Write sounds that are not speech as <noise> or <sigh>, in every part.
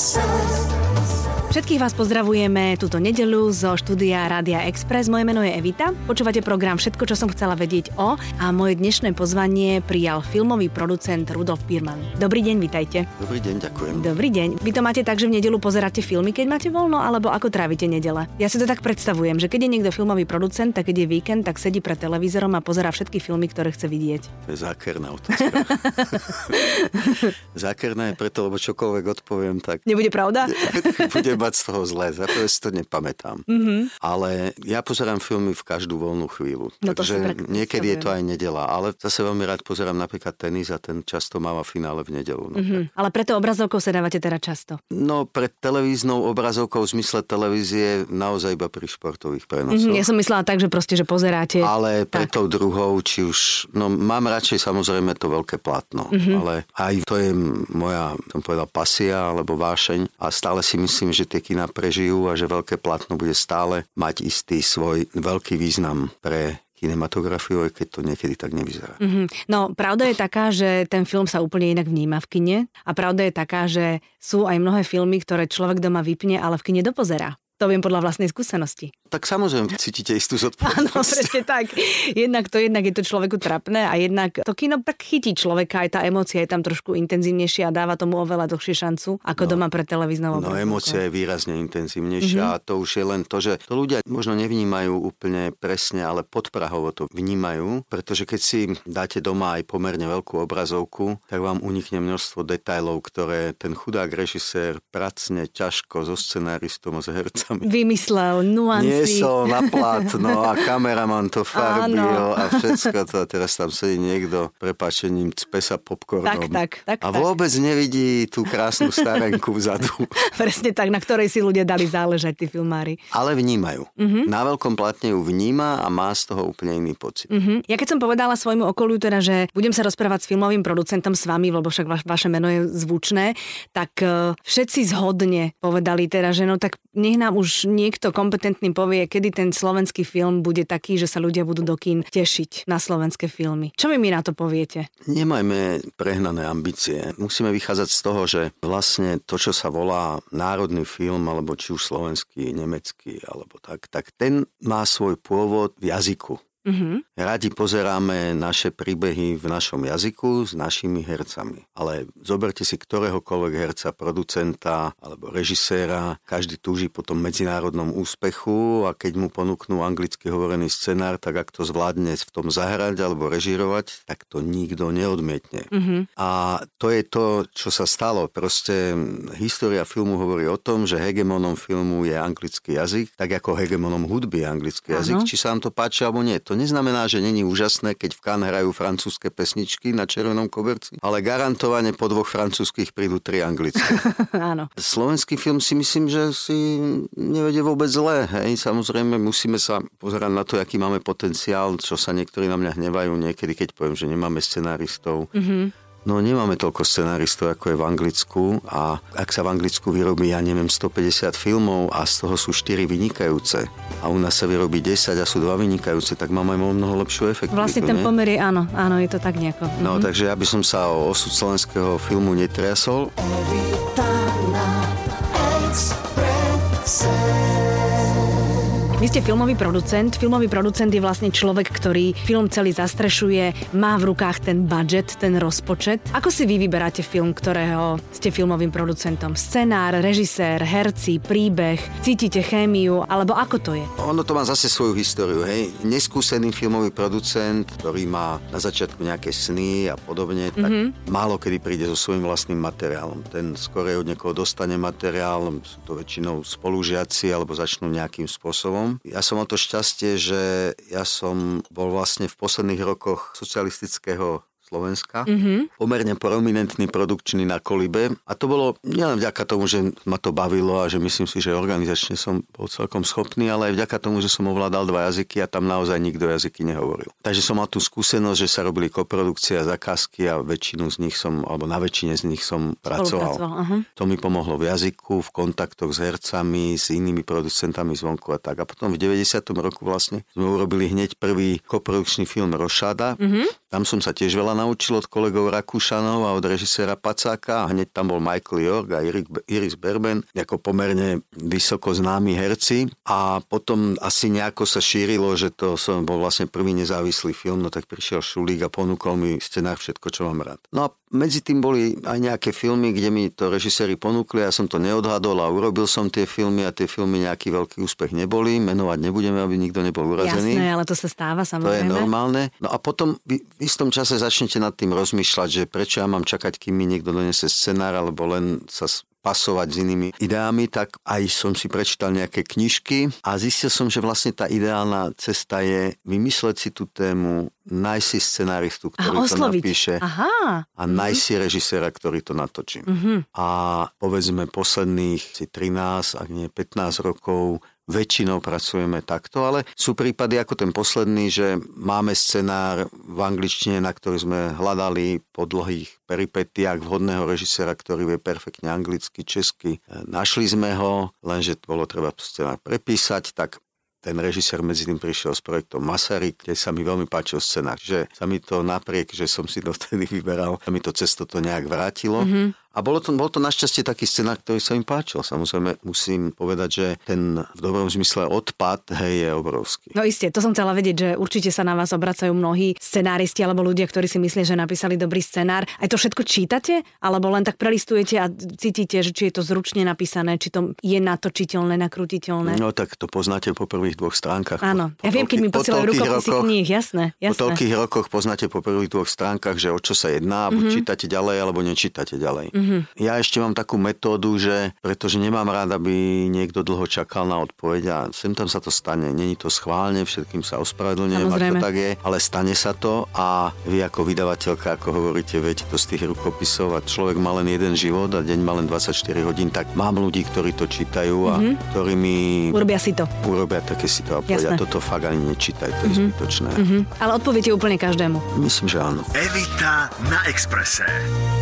so Všetkých vás pozdravujeme túto nedelu zo štúdia Rádia Express. Moje meno je Evita. Počúvate program Všetko, čo som chcela vedieť o a moje dnešné pozvanie prijal filmový producent Rudolf Pirman. Dobrý deň, vitajte. Dobrý deň, ďakujem. Dobrý deň. Vy to máte tak, že v nedelu pozeráte filmy, keď máte voľno, alebo ako trávite nedele? Ja si to tak predstavujem, že keď je niekto filmový producent, tak keď je víkend, tak sedí pred televízorom a pozerá všetky filmy, ktoré chce vidieť. To je zákerná otázka. <laughs> zákerná je preto, lebo čokoľvek odpoviem, tak... Nebude pravda? <laughs> Bude mať z toho zlé, za to si to nepamätám. Mm-hmm. Ale ja pozerám filmy v každú voľnú chvíľu. No to takže niekedy je to aj nedela, ale zase veľmi rád pozerám napríklad tenis a ten často máva finále v nedelu. No. Mm-hmm. Ale preto obrazovkou sa dávate teda často? No, pred televíznou obrazovkou v zmysle televízie naozaj iba pri športových prenosoch. Mm-hmm, ja som myslela tak, že proste, že pozeráte. Ale pre tou druhou, či už, no mám radšej samozrejme to veľké plátno, mm-hmm. ale aj to je moja, som povedal, pasia alebo vášeň a stále si myslím, že tie kina prežijú a že veľké platno bude stále mať istý svoj veľký význam pre kinematografiu, aj keď to niekedy tak nevyzerá. Mm-hmm. No, pravda je taká, že ten film sa úplne inak vníma v kine a pravda je taká, že sú aj mnohé filmy, ktoré človek doma vypne, ale v kine dopozerá. To viem podľa vlastnej skúsenosti. Tak samozrejme cítite istú zodpovednosť. Áno, presne tak. Jednak to, jednak je to človeku trapné a jednak to kino tak chytí človeka, aj tá emócia je tam trošku intenzívnejšia a dáva tomu oveľa dlhšie šancu ako no, doma pre televíznou No emócia je výrazne intenzívnejšia mm-hmm. a to už je len to, že to ľudia možno nevnímajú úplne presne, ale podprahovo to vnímajú, pretože keď si dáte doma aj pomerne veľkú obrazovku, tak vám unikne množstvo detajlov, ktoré ten chudák režisér pracne ťažko so scenáristom a s hercom. Vymyslel nuancy. Niesol na plátno a kameraman to farbil a všetko to. A teraz tam sedí niekto prepáčením cpe sa popcornom. Tak, tak, tak. A vôbec tak. nevidí tú krásnu starenku vzadu. <laughs> Presne tak, na ktorej si ľudia dali záležať, tí filmári. Ale vnímajú. Uh-huh. Na veľkom platne ju vníma a má z toho úplne iný pocit. Uh-huh. Ja keď som povedala svojmu okoliu, teda, že budem sa rozprávať s filmovým producentom s vami, lebo však va- vaše meno je zvučné, tak uh, všetci zhodne povedali teda, že no tak nech nám už niekto kompetentný povie, kedy ten slovenský film bude taký, že sa ľudia budú do kín tešiť na slovenské filmy. Čo mi mi na to poviete? Nemajme prehnané ambície. Musíme vychádzať z toho, že vlastne to, čo sa volá národný film, alebo či už slovenský, nemecký, alebo tak, tak ten má svoj pôvod v jazyku. Mm-hmm. Radi pozeráme naše príbehy v našom jazyku s našimi hercami. Ale zoberte si ktoréhokoľvek herca, producenta alebo režiséra. Každý túži po tom medzinárodnom úspechu a keď mu ponúknú anglicky hovorený scenár, tak ak to zvládne v tom zahrať alebo režirovať, tak to nikto neodmietne. Mm-hmm. A to je to, čo sa stalo. Proste história filmu hovorí o tom, že hegemonom filmu je anglický jazyk, tak ako hegemonom hudby je anglický jazyk. Či sa vám to páči alebo nie, to neznamená, že není úžasné, keď v Cannes hrajú francúzske pesničky na červenom koberci, ale garantovane po dvoch francúzskych prídu tri anglické. <laughs> Áno. Slovenský film si myslím, že si nevedie vôbec zle. Hej. Samozrejme musíme sa pozerať na to, aký máme potenciál, čo sa niektorí na mňa hnevajú niekedy, keď poviem, že nemáme scenáristov. Mm-hmm No nemáme toľko scenáristov, ako je v Anglicku a ak sa v Anglicku vyrobí, ja neviem, 150 filmov a z toho sú 4 vynikajúce a u nás sa vyrobí 10 a sú 2 vynikajúce, tak máme o mnoho lepšiu efektivitu. Vlastne ten pomer je áno, áno, je to tak nejako. No, mhm. takže ja by som sa o osud slovenského filmu netriasol. Vy ste filmový producent. Filmový producent je vlastne človek, ktorý film celý zastrešuje, má v rukách ten budget, ten rozpočet. Ako si vy vyberáte film, ktorého ste filmovým producentom? Scenár, režisér, herci, príbeh, cítite chémiu, alebo ako to je? Ono to má zase svoju históriu, hej. Neskúsený filmový producent, ktorý má na začiatku nejaké sny a podobne, tak mm-hmm. málo kedy príde so svojím vlastným materiálom. Ten skorej od niekoho dostane materiál, sú to väčšinou spolužiaci alebo začnú nejakým spôsobom ja som o to šťastie, že ja som bol vlastne v posledných rokoch socialistického Slovenska. Mm-hmm. Pomerne prominentný produkčný na Kolibe. A to bolo nielen vďaka tomu, že ma to bavilo a že myslím si, že organizačne som bol celkom schopný, ale aj vďaka tomu, že som ovládal dva jazyky a tam naozaj nikto jazyky nehovoril. Takže som mal tú skúsenosť, že sa robili koprodukcie a zakázky a väčšinu z nich som, alebo na väčšine z nich som pracoval. Uh-huh. To mi pomohlo v jazyku, v kontaktoch s hercami, s inými producentami zvonku a tak. A potom v 90. roku vlastne sme urobili hneď prvý koprodukčný film Rošada, uh-huh tam som sa tiež veľa naučil od kolegov Rakúšanov a od režiséra Pacáka. A hneď tam bol Michael York a Iris Berben, ako pomerne vysoko známi herci. A potom asi nejako sa šírilo, že to som bol vlastne prvý nezávislý film, no tak prišiel Šulík a ponúkol mi scenár všetko, čo mám rád. No a medzi tým boli aj nejaké filmy, kde mi to režiséri ponúkli, ja som to neodhadol a urobil som tie filmy a tie filmy nejaký veľký úspech neboli. Menovať nebudeme, aby nikto nebol urazený. Jasné, ale to sa stáva samozrejme. To je normálne. No a potom istom čase začnete nad tým rozmýšľať, že prečo ja mám čakať, kým mi niekto donese scenár, alebo len sa pasovať s inými ideami, tak aj som si prečítal nejaké knižky a zistil som, že vlastne tá ideálna cesta je vymysleť si tú tému, nájsť si scenáristu, ktorý a to napíše Aha. a nájsť si režiséra, ktorý to natočí. Uh-huh. A povedzme posledných si 13, ak nie 15 rokov väčšinou pracujeme takto, ale sú prípady ako ten posledný, že máme scenár v angličtine, na ktorý sme hľadali po dlhých peripetiách vhodného režisera, ktorý vie perfektne anglicky, česky. Našli sme ho, lenže bolo treba scenár prepísať, tak ten režisér medzi tým prišiel s projektom Masaryk, kde sa mi veľmi páčil scenár. Že sa mi to napriek, že som si to <laughs> vtedy vyberal, sa mi to cesto to nejak vrátilo. Mm-hmm. A bolo to, bol to našťastie taký scenár, ktorý sa im páčil. Samozrejme musím povedať, že ten v dobrom zmysle odpad hej, je obrovský. No isté, to som chcela vedieť, že určite sa na vás obracajú mnohí scenáristi alebo ľudia, ktorí si myslia, že napísali dobrý scenár. Aj to všetko čítate? Alebo len tak prelistujete a cítite, že či je to zručne napísané, či to je natočiteľné, nakrutiteľné? No tak to poznáte po prvých dvoch stránkach. Áno, po, ja viem, keď mi posielajú rukopisy kníh, jasné, jasné. Po toľkých rokoch poznáte po prvých dvoch stránkach, že o čo sa jedná, mm-hmm. čítate ďalej alebo nečítate ďalej. Mm-hmm. Ja ešte mám takú metódu, že pretože nemám rád, aby niekto dlho čakal na odpoveď a sem tam sa to stane. Není to schválne, všetkým sa ospravedlňujem, ak to tak je, ale stane sa to a vy ako vydavateľka, ako hovoríte, viete to z tých rukopisov a človek má len jeden život a deň má len 24 hodín, tak mám ľudí, ktorí to čítajú a mm-hmm. ktorí mi... Urobia si to. Urobia také si to a povedia, toto fakt ani nečítaj, to je mm-hmm. zbytočné. Mm-hmm. Ale odpoviete úplne každému. Myslím, že áno. Evita na Exprese.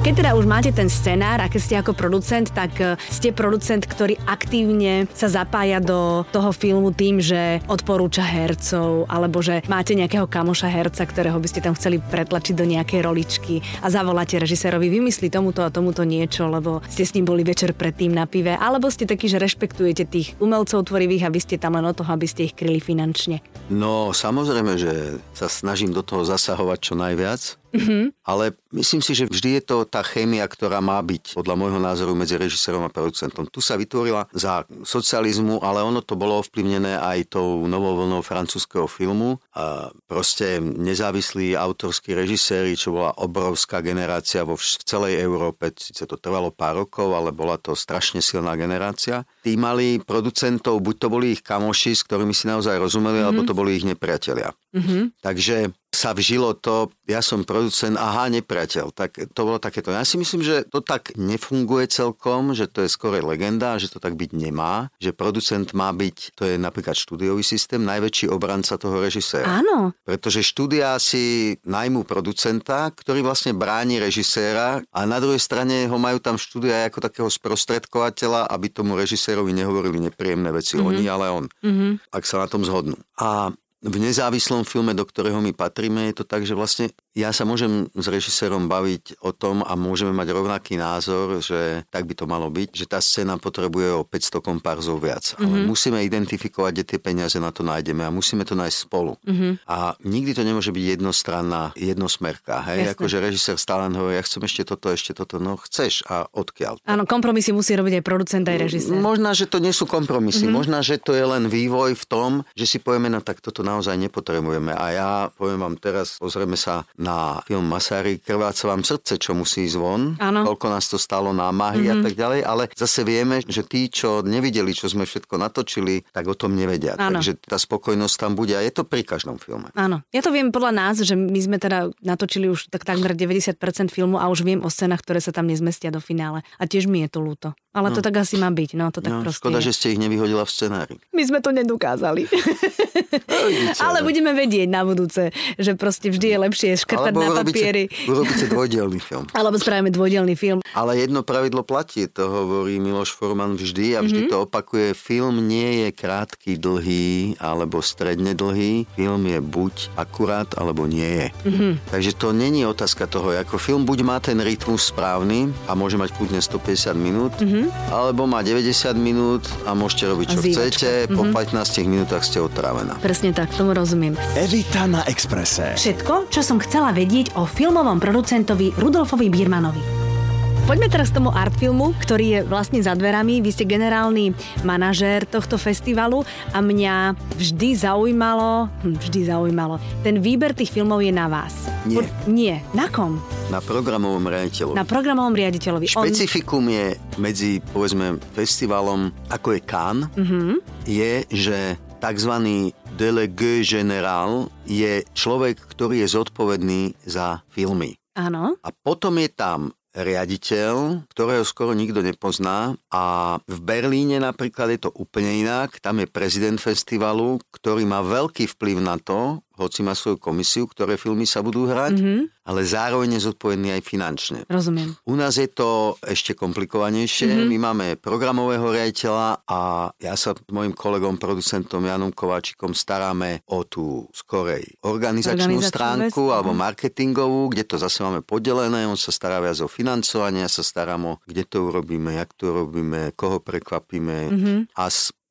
Keď teda už máte ten scenár a keď ste ako producent, tak e, ste producent, ktorý aktívne sa zapája do toho filmu tým, že odporúča hercov, alebo že máte nejakého kamoša herca, ktorého by ste tam chceli pretlačiť do nejakej roličky a zavoláte režisérovi, vymyslí tomuto a tomuto niečo, lebo ste s ním boli večer predtým na pive, alebo ste takí, že rešpektujete tých umelcov tvorivých a vy ste tam len o toho, aby ste ich kryli finančne. No, samozrejme, že sa snažím do toho zasahovať čo najviac, Mm-hmm. Ale myslím si, že vždy je to tá chémia, ktorá má byť podľa môjho názoru medzi režisérom a producentom. Tu sa vytvorila za socializmu, ale ono to bolo ovplyvnené aj tou novou vlnou francúzského filmu. A proste nezávislí autorskí režiséri, čo bola obrovská generácia vo v celej Európe, síce to trvalo pár rokov, ale bola to strašne silná generácia. Tí mali producentov, buď to boli ich kamoši, s ktorými si naozaj rozumeli, mm-hmm. alebo to boli ich nepriatelia. Mm-hmm. Takže sa vžilo to, ja som producent, aha, nepriateľ. Tak to bolo takéto. Ja si myslím, že to tak nefunguje celkom, že to je skôr legenda, že to tak byť nemá, že producent má byť, to je napríklad štúdiový systém, najväčší obranca toho režiséra. Áno. Pretože štúdia si najmú producenta, ktorý vlastne bráni režiséra a na druhej strane ho majú tam štúdia ako takého sprostredkovateľa, aby tomu režisérovi nehovorili nepríjemné veci mm-hmm. oni, ale on. Mm-hmm. Ak sa na tom zhodnú. A v nezávislom filme, do ktorého my patríme, je to tak, že vlastne ja sa môžem s režisérom baviť o tom a môžeme mať rovnaký názor, že tak by to malo byť, že tá scéna potrebuje o 500 komparzov viac. Mm-hmm. Ale mhm. musíme identifikovať, kde tie peniaze na to nájdeme a musíme to nájsť spolu. Mm-hmm. A nikdy to nemôže byť jednostranná, jednosmerka. Hej? Akože režisér stále hovorí, ja chcem ešte toto, ešte toto. No chceš a odkiaľ. Áno, kompromisy musí robiť aj producent, aj režisér. Možná, že to nie sú kompromisy. Mm-hmm. Možná, že to je len vývoj v tom, že si povieme, no tak toto naozaj nepotrebujeme. A ja poviem vám teraz, pozrieme sa na film Masáry, krváca vám srdce, čo musí ísť von, ano. koľko nás to stalo námahy mm-hmm. a mhm. tak ďalej, ale zase vieme, že tí, čo nevideli, čo sme všetko natočili, tak o tom nevedia. Ano. Takže tá spokojnosť tam bude a je to pri každom filme. Áno. Ja to viem podľa nás, že my sme teda natočili už tak takmer 90% filmu a už viem o scénach, ktoré sa tam nezmestia do finále. A tiež mi je to ľúto. Ale to tak asi má byť, no to tak No, proste škoda, je. že ste ich nevyhodila v scenári. My sme to nedokázali. <laughs> Vidíte, Ale no. budeme vedieť na budúce, že proste vždy je lepšie škrtať Alebo na papieri. urobíte dvojdielný film. <laughs> Alebo spravíme dvojdelný film. Ale jedno pravidlo platí, to hovorí Miloš Forman vždy a vždy to opakuje. Film nie je krátky, dlhý alebo stredne dlhý. Film je buď akurát, alebo nie je. Mhm. Takže to není otázka toho, ako film buď má ten rytmus správny a môže mať kľudne 150 minút, alebo má 90 minút a môžete robiť čo Mhm. Zývačka. chcete, po 15 minútach ste otrávená. Presne tak, tomu rozumiem. Evita na Exprese. Všetko, čo som chcela vedieť o filmovom producentovi Rudolfovi Biermanovi. Poďme teraz k tomu artfilmu, ktorý je vlastne za dverami. Vy ste generálny manažér tohto festivalu a mňa vždy zaujímalo, hm, vždy zaujímalo, ten výber tých filmov je na vás. Nie. nie. Na kom? Na programovom riaditeľovi. Na programovom riaditeľovi. Špecifikum je medzi, povedzme, festivalom, ako je Cannes, je, že tzv. délégué général je človek, ktorý je zodpovedný za filmy. Áno. A potom je tam riaditeľ, ktorého skoro nikto nepozná a v Berlíne napríklad je to úplne inak. Tam je prezident festivalu, ktorý má veľký vplyv na to, hoci má svoju komisiu, ktoré filmy sa budú hrať, mm-hmm. ale zároveň je zodpovedný aj finančne. Rozumiem. U nás je to ešte komplikovanejšie. Mhm. Mm-hmm. My máme programového riaditeľa a ja sa s mojim kolegom, producentom Janom Kováčikom staráme o tú skorej organizačnú Organizačnú stránku vec, alebo marketingovú, kde to zase máme podelené. On sa stará viac o financovanie, ja sa starám o, kde to urobíme, jak to urobíme, koho prekvapíme. Mhm. Mm-hmm. A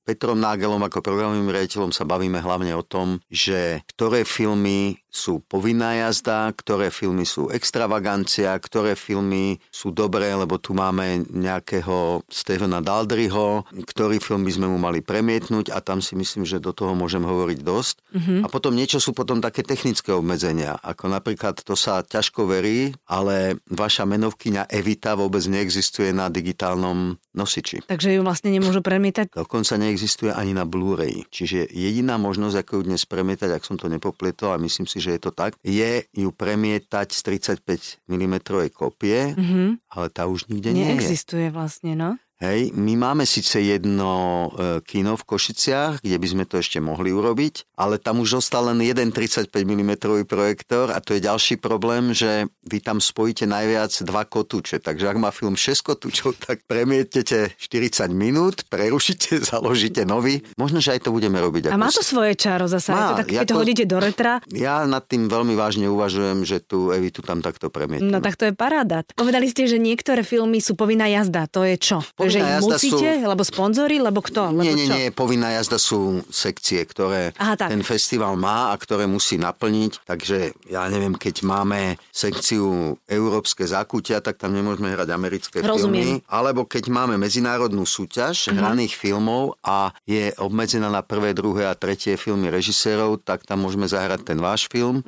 Petrom Nágelom ako programovým riaditeľom sa bavíme hlavne o tom, že ktoré filmy sú povinná jazda, ktoré filmy sú extravagancia, ktoré filmy sú dobré, lebo tu máme nejakého Stevena Daldryho, ktorý film by sme mu mali premietnúť a tam si myslím, že do toho môžem hovoriť dosť. Mm-hmm. A potom niečo sú potom také technické obmedzenia, ako napríklad to sa ťažko verí, ale vaša menovkyňa Evita vôbec neexistuje na digitálnom nosiči. Takže ju vlastne nemôžu premietať. <laughs> Dokonca neexistuje ani na Blu-ray. Čiže jediná možnosť, ako ju dnes premietať, ak som to nepoplietol a myslím si, že je to tak, je ju premietať z 35 mm kopie, mm-hmm. ale tá už nikde nie je. Neexistuje vlastne, no. Hej, my máme síce jedno e, kino v Košiciach, kde by sme to ešte mohli urobiť, ale tam už zostal len jeden 35 mm projektor a to je ďalší problém, že vy tam spojíte najviac dva kotúče. Takže ak má film 6 kotúčov, <laughs> tak premietnete 40 minút, prerušíte, <laughs> založíte nový. Možno, že aj to budeme robiť. A má to svoje čaro zasa. Má, to tak, keď to hodíte do retra, Ja nad tým veľmi vážne uvažujem, že tu Evitu tam takto premietneme. no tak to je paráda. Povedali ste, že niektoré filmy sú povinná jazda. To je čo? Povinná že ich musíte? sú- Lebo sponzori? Lebo kto? Lebo Nie, nie, čo? nie, povinná jazda sú sekcie, ktoré Aha, tak. ten festival má a ktoré musí naplniť. Takže ja neviem, keď máme sekciu európske zákutia, tak tam nemôžeme hrať americké Rozumiem. filmy. Alebo keď máme medzinárodnú súťaž hraných filmov a je obmedzená na prvé, druhé a tretie filmy režisérov, tak tam môžeme zahrať ten váš film.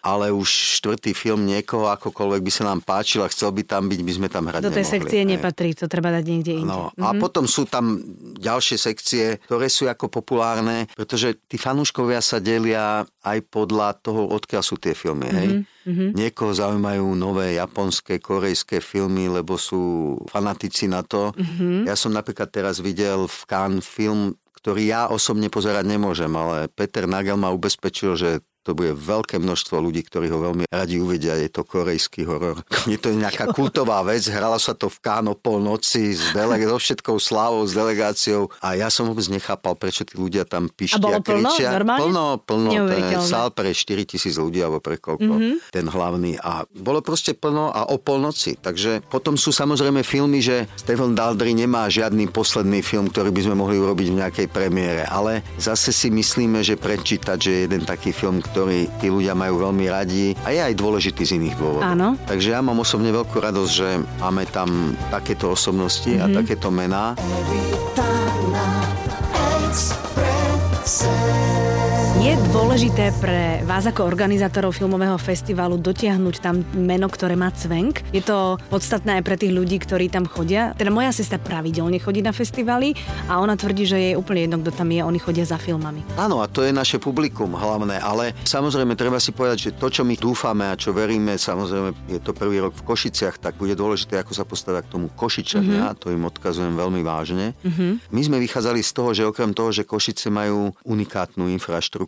Ale už štvrtý film niekoho, akokoľvek by sa nám páčil a chcel by tam byť, by sme tam hrať Do tej nemohli. sekcie nepatrí, to treba dať niekde inde. No, a potom sú tam ďalšie sekcie, ktoré sú ako populárne, pretože tí fanúškovia sa delia aj podľa toho, odkiaľ sú tie filmy. Hej? Mm-hmm. Niekoho zaujímajú nové japonské, korejské filmy, lebo sú fanatici na to. Mm-hmm. Ja som napríklad teraz videl v Cannes film, ktorý ja osobne pozerať nemôžem, ale Peter Nagel ma ubezpečil, že to bude veľké množstvo ľudí, ktorí ho veľmi radi uvidia. Je to korejský horor. <laughs> Je to nejaká kultová vec. Hralo sa to v Káno polnoci s dele- so všetkou slávou, s delegáciou. A ja som vôbec nechápal, prečo tí ľudia tam píštia. A plno? kričia. Normálne? Plno, plno. Neuveriteľné. sál pre 4 tisíc ľudí, alebo pre koľko. Mhm. Mm-hmm. Ten hlavný. A bolo proste plno a o polnoci. Takže potom sú samozrejme filmy, že Stephen Daldry nemá žiadny posledný film, ktorý by sme mohli urobiť v nejakej premiére. Ale zase si myslíme, že prečítať, že je jeden taký film, ktorý tí ľudia majú veľmi radi a je aj dôležitý z iných dôvodov. Áno. Takže ja mám osobne veľkú radosť, že máme tam takéto osobnosti Mhm. mm-hmm. a takéto mená. Je dôležité pre vás ako organizátorov filmového festivalu dotiahnuť tam meno, ktoré má cvenk? Je to podstatné aj pre tých ľudí, ktorí tam chodia? Teda moja sestra pravidelne chodí na festivaly a ona tvrdí, že je úplne jedno, kto tam je, oni chodia za filmami. Áno, a to je naše publikum hlavné, ale samozrejme treba si povedať, že to, čo my dúfame a čo veríme, samozrejme je to prvý rok v Košiciach, tak bude dôležité, ako sa postavia k tomu Košičania, mm-hmm. to im odkazujem veľmi vážne. Mm-hmm. My sme vychádzali z toho, že okrem toho, že Košice majú unikátnu infraštruktúru,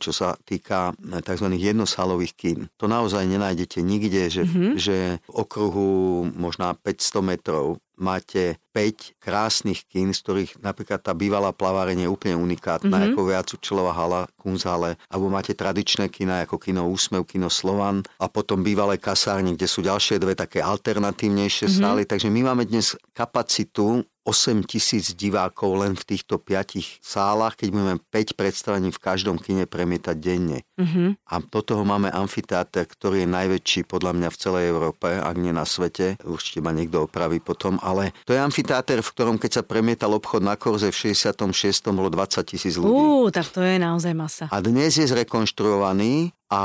čo sa týka eh, tzv. jednosalových kín. To naozaj nenájdete nikde, že, mm-hmm. že v okruhu možná 500 metrov máte 5 krásnych kín, z ktorých napríklad tá bývalá plaváreň je úplne unikátna, mm-hmm. ako Viacučelová hala, Kunzale, alebo máte tradičné kina, ako kino Úsmev, kino Slovan a potom bývalé kasárne, kde sú ďalšie dve také alternatívnejšie mm-hmm. sály. Takže my máme dnes kapacitu 8 tisíc divákov len v týchto piatich sálach, keď budeme 5 predstavení v každom kine premietať denne. Mm-hmm. A do toho máme amfiteáter, ktorý je najväčší podľa mňa v celej Európe, ak nie na svete. Určite ma niekto opraví potom, ale to je amfiteáter, v ktorom keď sa premietal obchod na Korze v 66. bolo 20 tisíc ľudí. Ú, tak to je naozaj masa. A dnes je zrekonštruovaný a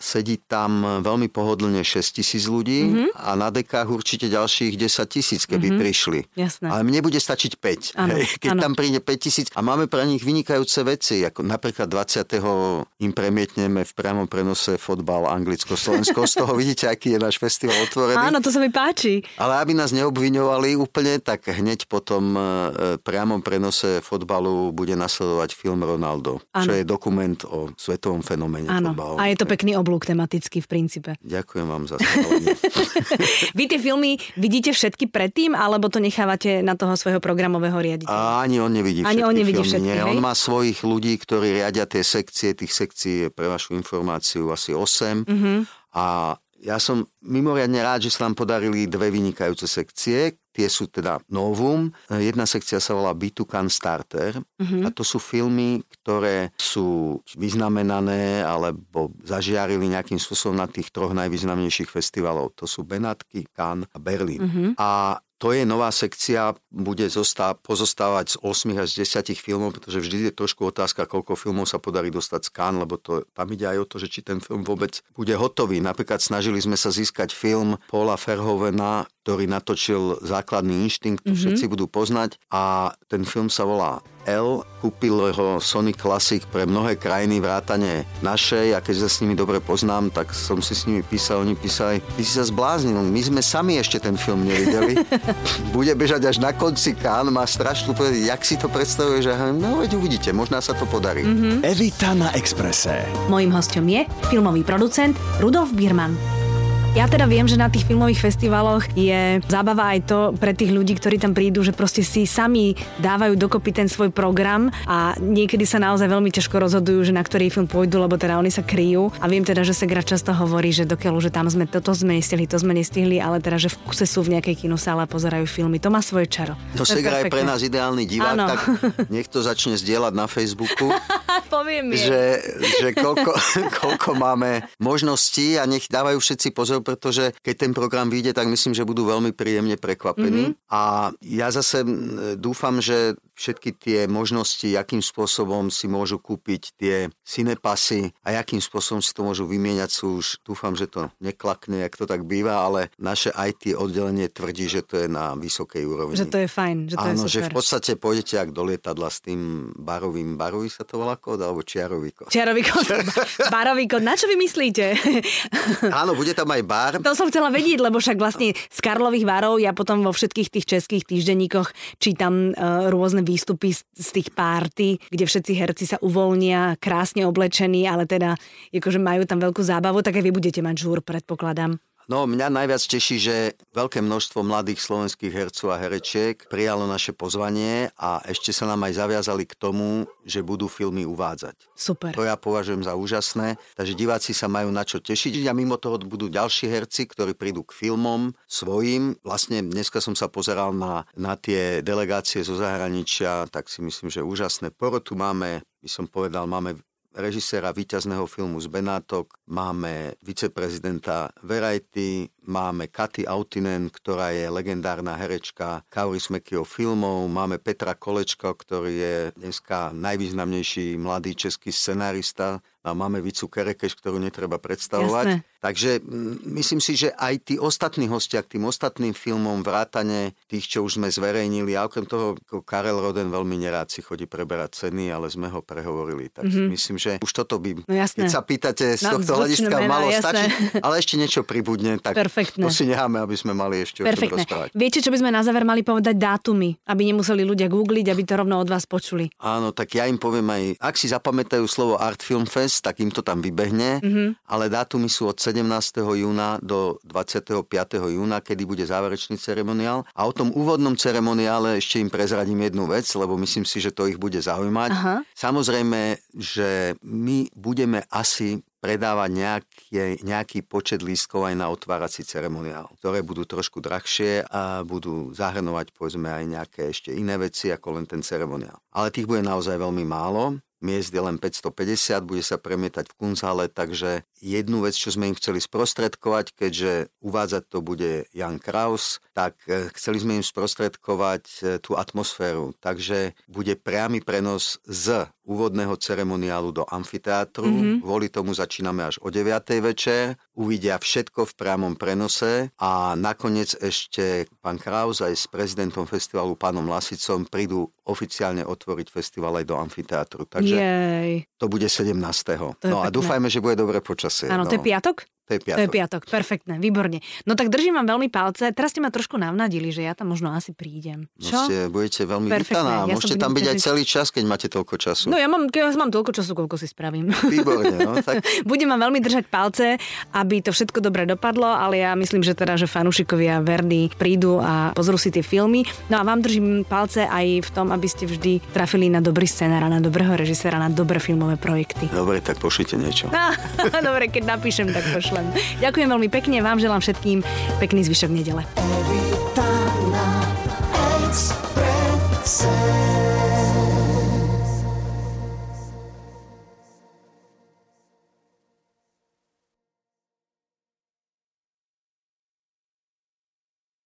sedí tam veľmi pohodlne 6 tisíc ľudí mm-hmm. a na dekách určite ďalších 10 tisíc, keby mm-hmm. prišli. Jasné. Ale mne bude stačiť 5. Ano, <laughs> hej. Keď ano. tam príde 5 tisíc a máme pre nich vynikajúce veci, ako napríklad 20. im premietneme v priamom prenose fotbal Anglicko-Slovensko. Z toho vidíte, aký je náš festival otvorený. Áno, to sa mi páči. Ale aby nás neobviňovali úplne, tak hneď potom e, priamom prenose fotbalu bude nasledovať film Ronaldo, ano. čo je dokument o svetovom fenoméne fotbalu. A je to pekný oblúk tematický v princípe. Ďakujem vám za. <laughs> Vy tie filmy vidíte všetky predtým, alebo to nechávate na toho svojho programového riaditeľa? Ani on nevidí Ani všetky on nevidí filmy. všetky, Nie, hej? on má svojich ľudí, ktorí riadia tie sekcie. Tých sekcií je pre vašu informáciu asi 8. Mm-hmm. A ja som mimoriadne rád, že sa nám podarili dve vynikajúce sekcie. Tie sú teda novum. Jedna sekcia sa volá Bitukan Starter mm-hmm. a to sú filmy, ktoré sú vyznamenané alebo zažiarili nejakým spôsobom na tých troch najvýznamnejších festivalov. To sú Benátky, Cannes a Berlín. Mm-hmm. A to je nová sekcia, bude zostá, pozostávať z 8 až z 10 filmov, pretože vždy je trošku otázka, koľko filmov sa podarí dostať z Cannes, lebo to, tam ide aj o to, že či ten film vôbec bude hotový. Napríklad snažili sme sa získať film Paula Verhovena, ktorý natočil základný inštinkt, mm-hmm. všetci budú poznať a ten film sa volá L. Kúpil ho Sony Classic pre mnohé krajiny vrátane našej a keď sa s nimi dobre poznám, tak som si s nimi písal, oni písali, ty si sa zbláznil, my sme sami ešte ten film nevideli. <laughs> Bude bežať až na konci Kán, má strašnú povedať, jak si to predstavuje, že no veď uvidíte, možná sa to podarí. Mm-hmm. Evita na Exprese. Mojím hostom je filmový producent Rudolf Birman. Ja teda viem, že na tých filmových festivaloch je zábava aj to pre tých ľudí, ktorí tam prídu, že proste si sami dávajú dokopy ten svoj program a niekedy sa naozaj veľmi ťažko rozhodujú, že na ktorý film pôjdu, lebo teda oni sa kryjú. A viem teda, že Segra často hovorí, že dokiaľ, že tam sme toto sme nestihli, to sme nestihli, ale teda, že v kuse sú v nejakej kinosále a pozerajú filmy. To má svoje čaro. No Segra je pre nás ideálny divák, ano. tak nech to začne zdieľať na Facebooku. <laughs> Poviem že, že koľko, <laughs> koľko máme možností a nech dávajú všetci pozor, pretože keď ten program vyjde, tak myslím, že budú veľmi príjemne prekvapení. Mm-hmm. A ja zase dúfam, že všetky tie možnosti, akým spôsobom si môžu kúpiť tie cinepasy a akým spôsobom si to môžu vymieňať, sú už, dúfam, že to neklakne, jak to tak býva, ale naše IT oddelenie tvrdí, že to je na vysokej úrovni. Že to je fajn, že to Áno, je super. že v podstate pôjdete ak do lietadla s tým barovým, barový sa to volá kód, alebo čiarový kód? Čiarový kód, <laughs> barový kód. Na čo vy myslíte? Áno, bude tam aj bar. To som chcela vedieť, lebo však vlastne z Karlových varov ja potom vo všetkých tých českých týždenníkoch čítam uh, rôzne výstupy z, z tých párty, kde všetci herci sa uvoľnia, krásne oblečení, ale teda akože majú tam veľkú zábavu, tak aj vy budete mať žúr, predpokladám. No, mňa najviac teší, že veľké množstvo mladých slovenských hercov a herečiek prijalo naše pozvanie a ešte sa nám aj zaviazali k tomu, že budú filmy uvádzať. Super. To ja považujem za úžasné, takže diváci sa majú na čo tešiť a mimo toho budú ďalší herci, ktorí prídu k filmom svojim. Vlastne dneska som sa pozeral na, na tie delegácie zo zahraničia, tak si myslím, že úžasné. Porotu máme, by som povedal, máme režiséra víťazného filmu z Benátok, máme viceprezidenta Verajty, máme Katy Autinen, ktorá je legendárna herečka Kaurismäkiho filmov, máme Petra Kolečka, ktorý je dneska najvýznamnejší mladý český scenárista a máme Vicu Kerekeš, ktorú netreba predstavovať. Jasné. Takže mm, myslím si, že aj tí ostatní hostia k tým ostatným filmom, vrátane tých, čo už sme zverejnili, a okrem toho Karel Roden veľmi nerád si chodí preberať ceny, ale sme ho prehovorili. Takže mm-hmm. myslím, že už toto by, no, jasné. keď sa pýtate z No, tohto hľadiska, mená, malo jasné. stačiť, ale ešte niečo pribudne, tak Perfektné. to si necháme, aby sme mali ešte o Perfektné. rozprávať. Viete, čo by sme na záver mali povedať? Dátumy, aby nemuseli ľudia googliť, aby to rovno od vás počuli. Áno, tak ja im poviem aj, ak si zapamätajú slovo Art Film Fest, tak im to tam vybehne, Mhm. mm-hmm. ale dátumy sú od 17. júna do 25. júna, kedy bude záverečný ceremoniál. A o tom úvodnom ceremoniále ešte im prezradím jednu vec, lebo myslím si, že to ich bude zaujímať. Aha. Samozrejme, že my budeme asi predávať nejaký, nejaký počet lístkov aj na otvárací ceremoniál, ktoré budú trošku drahšie a budú zahrnovať povedzme aj nejaké ešte iné veci ako len ten ceremoniál. Ale tých bude naozaj veľmi málo. Miest je len 550, bude sa premietať v Kunzhale, takže jednu vec, čo sme im chceli sprostredkovať, keďže uvádzať to bude Jan Kraus, tak eh, chceli sme im sprostredkovať eh, tú atmosféru. Takže bude priamy prenos z úvodného ceremoniálu do amfiteátru. Mm-hmm. Kvôli tomu začíname až o 9. večer. Uvidia všetko v priamom prenose a nakoniec ešte pán Kraus aj s prezidentom festivalu pánom Lasicom prídu oficiálne otvoriť festival aj do amfiteátru. Takže Jej. to bude 17. To no a pekné. dúfajme, že bude dobré počasie. Áno, no. to je piatok? To je To je piatok. piatok, perfektné, výborne. No tak držím vám veľmi palce. Teraz ste ma trošku navnadili, že ja tam možno asi prídem. No Čo? ste, budete veľmi Perfektné, vítaná. ja Môžete tam byť aj celý čas, keď máte toľko času. No ja mám, ja mám toľko času, koľko si spravím. Výborne, no tak <laughs> Budem vám veľmi držať palce, aby to všetko dobre dopadlo, ale ja myslím, že teda, že fanúšikovia Verdy prídu a pozrú si tie filmy. No a vám držím palce aj v tom, aby ste vždy trafili na dobrý scenár, na dobrého režisera, na dobré filmové projekty. dobre, tak pošlite niečo. <laughs> Dobre, keď napíšem, tak pošlem. Ďakujem veľmi pekne, vám želám všetkým pekný zvyšok nedele. Evita na Expresse.